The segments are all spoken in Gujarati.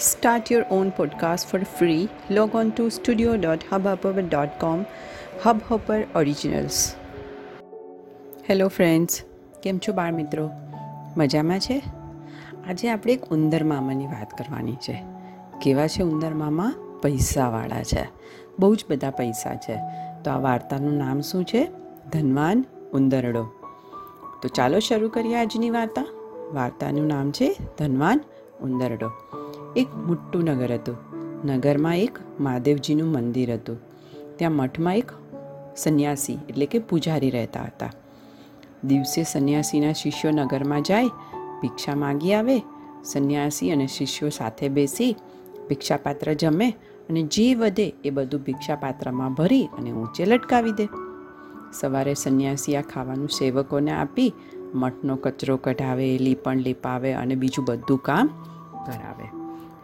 Start your own podcast for free. Log on to studio.hubhopper.com. Hubhopper Originals. Hello friends કેમ છો બાળ મિત્રો? મજામાં છે? આજે આપણે એક ઉંદર મામાની વાત કરવાની છે. કેવા છે ઉંદર મામા? પૈસાવાળા છે. બહુ જ બધા પૈસા છે. તો આ વાર્તાનું નામ શું છે? ધનવાન ઉંદરડો. તો ચાલો શરૂ કરીએ આજની વાર્તા. વાર્તાનું નામ છે ધનવાન ઉંદરડો. એક મોટું નગર હતું. નગરમાં એક મહાદેવજીનું મંદિર હતું. ત્યાં મઠમાં એક સંન્યાસી એટલે કે પૂજારી રહેતા હતા. દિવસે સંન્યાસીના શિષ્યો નગરમાં જાય, ભિક્ષા માગી આવે, સંન્યાસી અને શિષ્યો સાથે બેસી ભિક્ષાપાત્ર જમે અને જે વધે એ બધું ભિક્ષાપાત્રમાં ભરી અને ઊંચે લટકાવી દે. સવારે સંન્યાસી આ ખાવાનું સેવકોને આપી મઠનો કચરો કઢાવે, લીપણ લીપાવે અને બીજું બધું કામ કરાવે.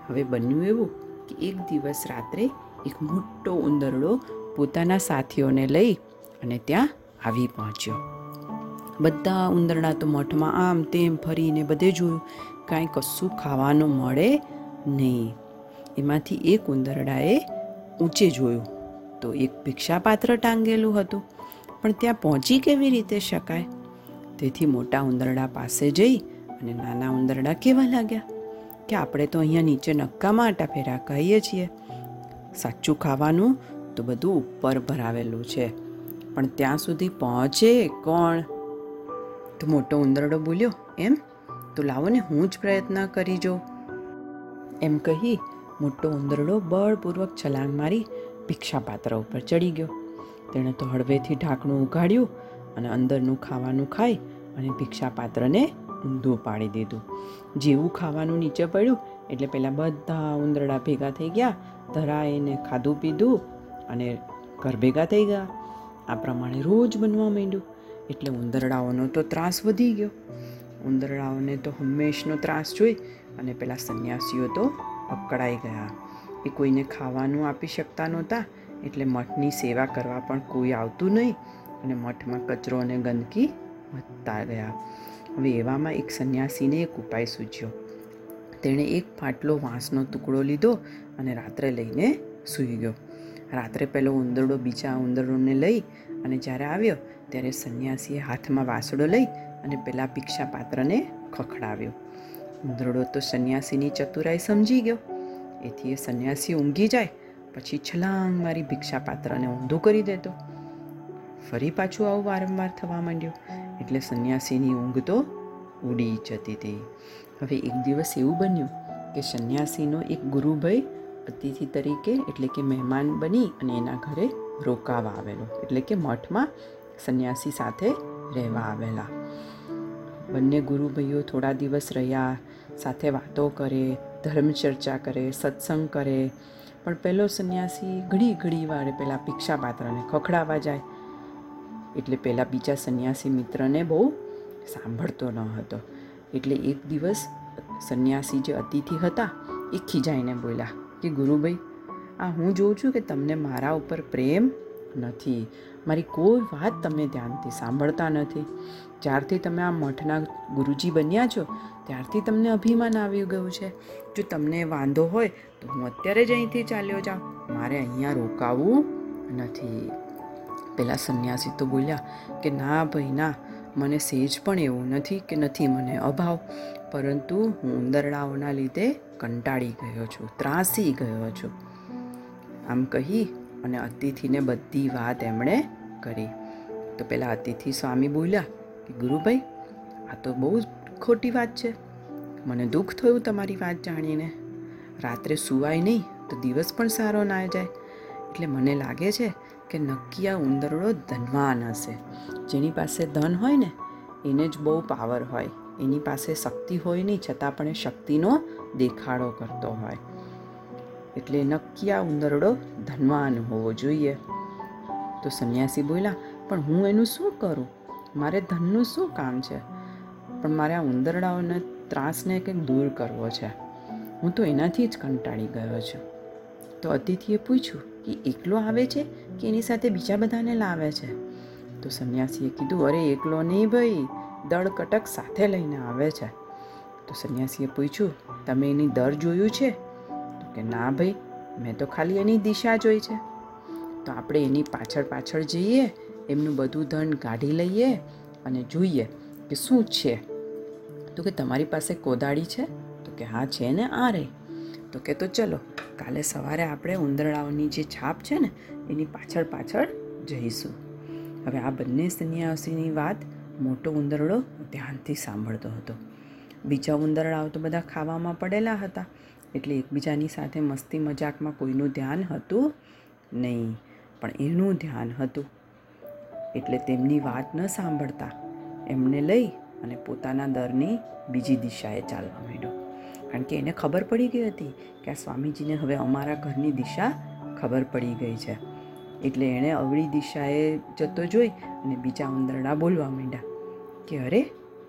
હવે બન્યું એવું કે એક દિવસ રાત્રે એક મોટો ઉંદરડો પોતાના સાથીઓને લઈ અને ત્યાં આવી પહોંચ્યો. બધા ઉંદરડા તો મઠમાં આમ તેમ ફરીને બધે જોયું. કાંઈ કશું ખાવાનું મળે નહીં. એમાંથી એક ઉંદરડાએ ઊંચે જોયું તો એક ભિક્ષાપાત્ર ટાંગેલું હતું. પણ ત્યાં પહોંચી કેવી રીતે શકાય? તેથી મોટા ઉંદરડા પાસે જઈ અને નાના ઉંદરડા કેવા લાગ્યા કે આપણે તો અહીંયા નીચે નક્કામાં આટા ફેરા કહીએ છીએ. સાચું ખાવાનું તો બધું ઉપર ભરાવેલું છે. પણ ત્યાં સુધી પહોંચે કોણ? તો મોટો ઉંદરડો બોલ્યો, એમ? તો લાવો ને હું જ પ્રયત્ન કરી જો એમ કહી મોટો ઉંદરડો બળપૂર્વક છલાંગ મારી ભિક્ષાપાત્ર ઉપર ચડી ગયો. તેણે તો હળવેથી ઢાંકણું ઉગાડ્યું અને અંદરનું ખાવાનું ખાઈ અને ભિક્ષાપાત્રને ઊંધું પાડી દીધું. જેવું ખાવાનું નીચે પડ્યું, એટલે પહેલાં બધા ઉંદરડા ભેગા થઈ ગયા, ધરાઈને ખાધું પીધું અને ઘર ભેગા થઈ ગયા. આ પ્રમાણે રોજ બનવા માંડ્યું. એટલે ઉંદરડાઓનો તો ત્રાસ વધી ગયો. ઉંદરડાઓને તો હંમેશનો ત્રાસ જોઈ અને પેલા સંન્યાસીઓ તો અકળાઈ ગયા. એ કોઈને ખાવાનું આપી શકતા નહોતા, એટલે મઠની સેવા કરવા પણ કોઈ આવતું નહીં અને મઠમાં કચરો અને ગંદકી વધતા ગયા. હવે એવામાં એક સંન્યાસીને એક ઉપાય સૂચ્યો તેણે એક ફાટલો વાંસનો ટુકડો લીધો અને રાત્રે લઈને સૂઈ ગયો. રાત્રે પહેલો ઉંદરડો બીજા ઉંદરડોને લઈ અને જ્યારે આવ્યો ત્યારે સંન્યાસીએ હાથમાં વાસડો લઈ અને પેલા ભિક્ષા પાત્રને ખખડાવ્યો. ઉંદરડો તો સંન્યાસીની ચતુરાઈ સમજી ગયો. એથી એ સંન્યાસી ઊંઘી જાય, પછી છલાંગ મારી ભિક્ષા પાત્રને ઊંધું કરી દેતો. ફરી પાછું આવું વારંવાર થવા માંડ્યું. એટલે સંન્યાસીની ઊંઘ તો ઉડી જતી હતી. હવે એક દિવસ એવું બન્યું કે સંન્યાસીનો એક ગુરુભાઈ અતિથિ તરીકે એટલે કે મહેમાન બની અને એના ઘરે રોકાવા આવેલો. એટલે કે મઠમાં સંન્યાસી સાથે રહેવા આવેલા. બંને ગુરુભાઈઓ થોડા દિવસ રહ્યા, સાથે વાતો કરે, ધર્મ ચર્ચા કરે, સત્સંગ કરે. પણ પહેલો સંન્યાસી ઘડી ઘડી વારે પહેલાં ભિક્ષાપાત્રને ખખડાવા જાય. એટલે પહેલાં બીજા સંન્યાસી મિત્રને બહુ સાંભળતો ન હતો. એટલે એક દિવસ સંન્યાસી જે અતિથિ હતા, એ ખીજાઈને બોલ્યા કે, ગુરુભાઈ, આ હું જોઉં છું કે તમને મારા ઉપર પ્રેમ નથી. મારી કોઈ વાત તમે ધ્યાનથી સાંભળતા નથી. જ્યારથી તમે આ મઠના ગુરુજી બન્યા છો, ત્યારથી તમને અભિમાન આવી ગયું છે. જો તમને વાંધો હોય તો હું અત્યારે જ અહીંથી ચાલ્યો જાઉં. મારે અહીંયા રોકાવું નથી. પેલા સંન્યાસી તો બોલ્યા કે, ના ભાઈ, ના, મને સેજ પણ એવું નથી કે નથી મને અભાવ, પરંતુ હું ઉંદરડાઓના લીધે કંટાળી ગયો છું, ત્રાસી ગયો છું. આમ કહી અને અતિથિને બધી વાત એમણે કરી. તો પેલા અતિથિ સ્વામી બોલ્યા કે, ગુરુભાઈ, આ તો બહુ ખોટી વાત છે. મને દુઃખ થયું તમારી વાત જાણીને. રાત્રે સુવાય નહીં તો દિવસ પણ સારો ના જાય. એટલે મને લાગે છે કે નક્કી આ ઉંદરડો ધનવાન હશે. જેની પાસે ધન હોય ને, એને જ બહુ પાવર હોય. એની પાસે શક્તિ હોય નહીં, છતાં પણ એ શક્તિનો દેખાડો કરતો હોય. એટલે નક્કી આ ઉંદરડો ધનવાન હોવો જોઈએ. તો સંન્યાસી બોલ્યા, પણ હું એનું શું કરું? મારે ધનનું શું કામ છે? પણ મારે આ ઉંદરડાઓને ત્રાસને કંઈક દૂર કરવો છે. હું તો એનાથી જ કંટાળી ગયો છું. તો અતિથિએ પૂછ્યું કે એકલો આવે છે કે એની સાથે બીજા બધાને લાવે છે? તો સંન્યાસીએ કીધું, અરે, એકલો નહીં ભાઈ, દળ કટક સાથે લઈને આવે છે. તો સંન્યાસીએ પૂછ્યું, તમે એની દર જોયું છે? કે, ના ભાઈ, મેં તો ખાલી એની દિશા જોઈ છે. તો આપણે એની પાછળ પાછળ જઈએ, એમનું બધું ધન કાઢી લઈએ અને જોઈએ કે શું છે. તો કે, તમારી પાસે કોદાળી છે? તો કે, હા, છે ને, આ રે. તો કે તો ચલો, કાલે સવારે આપણે ઉંદરડાઓની જે છાપ છે ને, એની પાછળ પાછળ જઈશું. હવે આ બંને સન્યાસીની વાત મોટો ઉંદરડો ધ્યાનથી સાંભળતો હતો. બીજા ઉંદરડાઓ તો બધા ખાવામાં પડેલા હતા, એટલે એકબીજાની સાથે મસ્તી મજાકમાં કોઈનું ધ્યાન હતું નહીં, પણ એનું ધ્યાન હતું. એટલે તેમની વાત ન સાંભળતા એમને લઈ અને પોતાના દરની બીજી દિશાએ ચાલવા માંડ્યો. કારણ કે એને ખબર પડી ગઈ હતી કે આ સ્વામીજીને હવે અમારા ઘરની દિશા ખબર પડી ગઈ છે. એટલે એણે અવળી દિશાએ જતો જોઈ અને બીજા ઉંદરડા બોલવા માંડ્યા, કે અરે,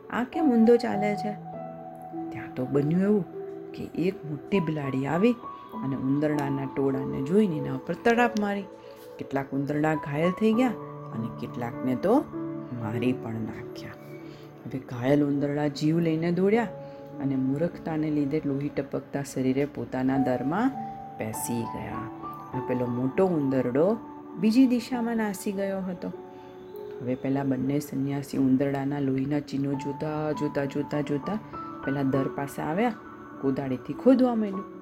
આ કેમ ઊંધો ચાલે છે? ત્યાં તો બન્યું એવું કે એક મોટી બિલાડી આવી અને ઉંદરડાના ટોળાને જોઈને એના ઉપર તડાપ મારી. કેટલાક ઉંદરડા ઘાયલ થઈ ગયા અને કેટલાકને તો મારી પણ નાખ્યા. હવે ઘાયલ ઉંદરડા જીવ લઈને દોડ્યા અને મૂર્ખતાને લીધે લોહી ટપકતા શરીરે પોતાના દરમાં બેસી ગયા. આ પેલો મોટો ઉંદરડો બીજી દિશામાં નાસી ગયો હતો. હવે પહેલાં બંને સંન્યાસી ઉંદરડાના લોહીના ચિહ્નો જોતા જોતા જોતા જોતા પહેલાં દર પાસે આવ્યા, કોદાળીથી ખોદવા માંડ્યું.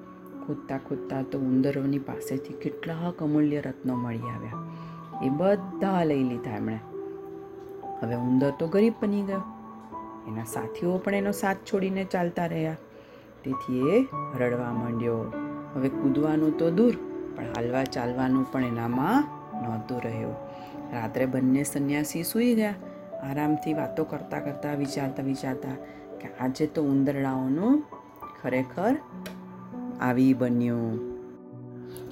ખોદતા ખોદતા તો ઉંદરોની પાસેથી કેટલાક અમૂલ્ય રત્નો મળી આવ્યા. એ બધા લઈ લીધા એમણે. હવે ઉંદર તો ગરીબ બની ગયો. એના સાથીઓ પણ એનો સાથ છોડીને ચાલતા રહ્યા. તેથી એ રડવા માંડ્યો. હવે કૂદવાનું તો દૂર, પણ હાલવા ચાલવાનું પણ એનામાં નહોતું રહ્યું. રાત્રે બંને સંન્યાસી સૂઈ ગયા. આરામથી વાતો કરતાં કરતાં વિચારતા વિચારતા કે આજે તો ઉંદરડાઓનું ખરેખર આવી બન્યું.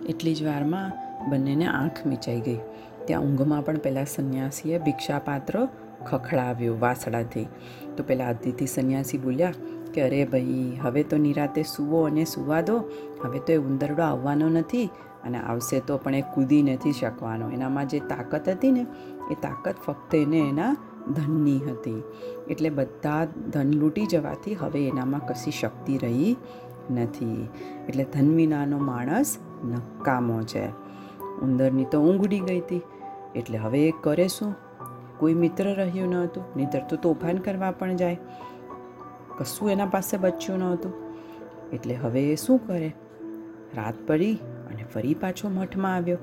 એટલી જ વારમાં બંનેને આંખ મીચાઈ ગઈ. ત્યાં ઊંઘમાં પણ પહેલાં સંન્યાસીએ ભિક્ષાપાત્ર ખખડાવ્યું વાસડાથી તો પેલા અતિથિ સંન્યાસી બોલ્યા, કે અરે ભાઈ, હવે તો નિરાતે સૂવો અને સૂવા દો. હવે તો એ ઉંદરડો આવવાનો નથી અને આવશે તો પણ એ કૂદી નથી શકવાનો. એનામાં જે તાકાત હતી ને, એ તાકાત ફક્ત એને એના ધનની હતી. એટલે બધા ધન લૂંટી જવાથી હવે એનામાં કશી શક્તિ રહી નથી. એટલે ધન વિનાનો માણસ નકામો છે. ઉંદરની તો ઊંઘ ઉડી ગઈ હતી. એટલે હવે એ કરે શું? કોઈ મિત્ર રહ્યું ન હતું નહીંતર તો તોફાન કરવા પણ જાય. કશું એના પાસે બચ્યું ન હતું. એટલે હવે એ શું કરે? રાત પડી અને ફરી પાછો મઠમાં આવ્યો.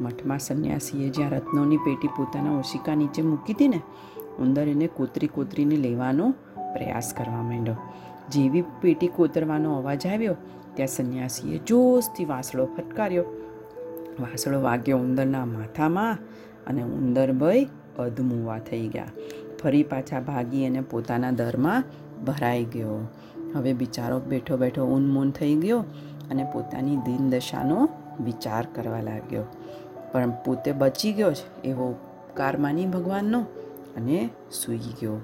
મઠમાં સંન્યાસીએ જ્યાં રત્નોની પેટી પોતાના ઓશિકા નીચે મૂકી હતી ને, ઉંદર એને કોતરી કોતરીને લેવાનો પ્રયાસ કરવા માંડ્યો. જેવી પેટી કોતરવાનો અવાજ આવ્યો, ત્યાં સંન્યાસીએ જોશથી વાસળો ફટકાર્યો. વાસળો વાગ્યો ઉંદરના માથામાં અને ઉંદર ભય અધમુવા થઈ ગયા. ફરી પાછા ભાગી અને પોતાના દરમાં ભરાઈ ગયો. હવે બિચારો બેઠો બેઠો ઉન્મૂન થઈ ગયો અને પોતાની દિનદશાનો વિચાર કરવા લાગ્યો. પણ પોતે બચી ગયો છે એવો ઉપકાર માની ભગવાનનો અને સૂઈ ગયો.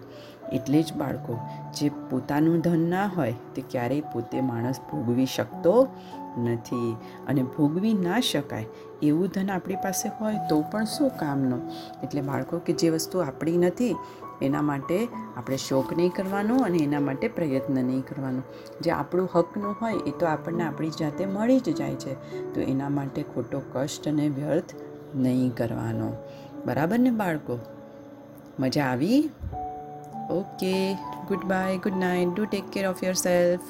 એટલે જ બાળકો, જે પોતાનું ધન ના હોય તે ક્યારેય પોતે માણસ ભોગવી શકતો નથી. અને ભોગવી ના શકાય એવું ધન આપણી પાસે હોય તો પણ શું કામનું? એટલે બાળકો, કે જે વસ્તુ આપણી નથી, એના માટે આપણે શોક નહીં કરવાનો અને એના માટે પ્રયત્ન નહીં કરવાનો. જે આપણું હકનું હોય એ તો આપણને આપણી જાતે મળી જ જાય છે. તો એના માટે ખોટો કષ્ટ અને વ્યર્થ નહીં કરવાનો. બરાબર ને બાળકો? મજા આવી? Okay, goodbye, good night. Do take care of yourself.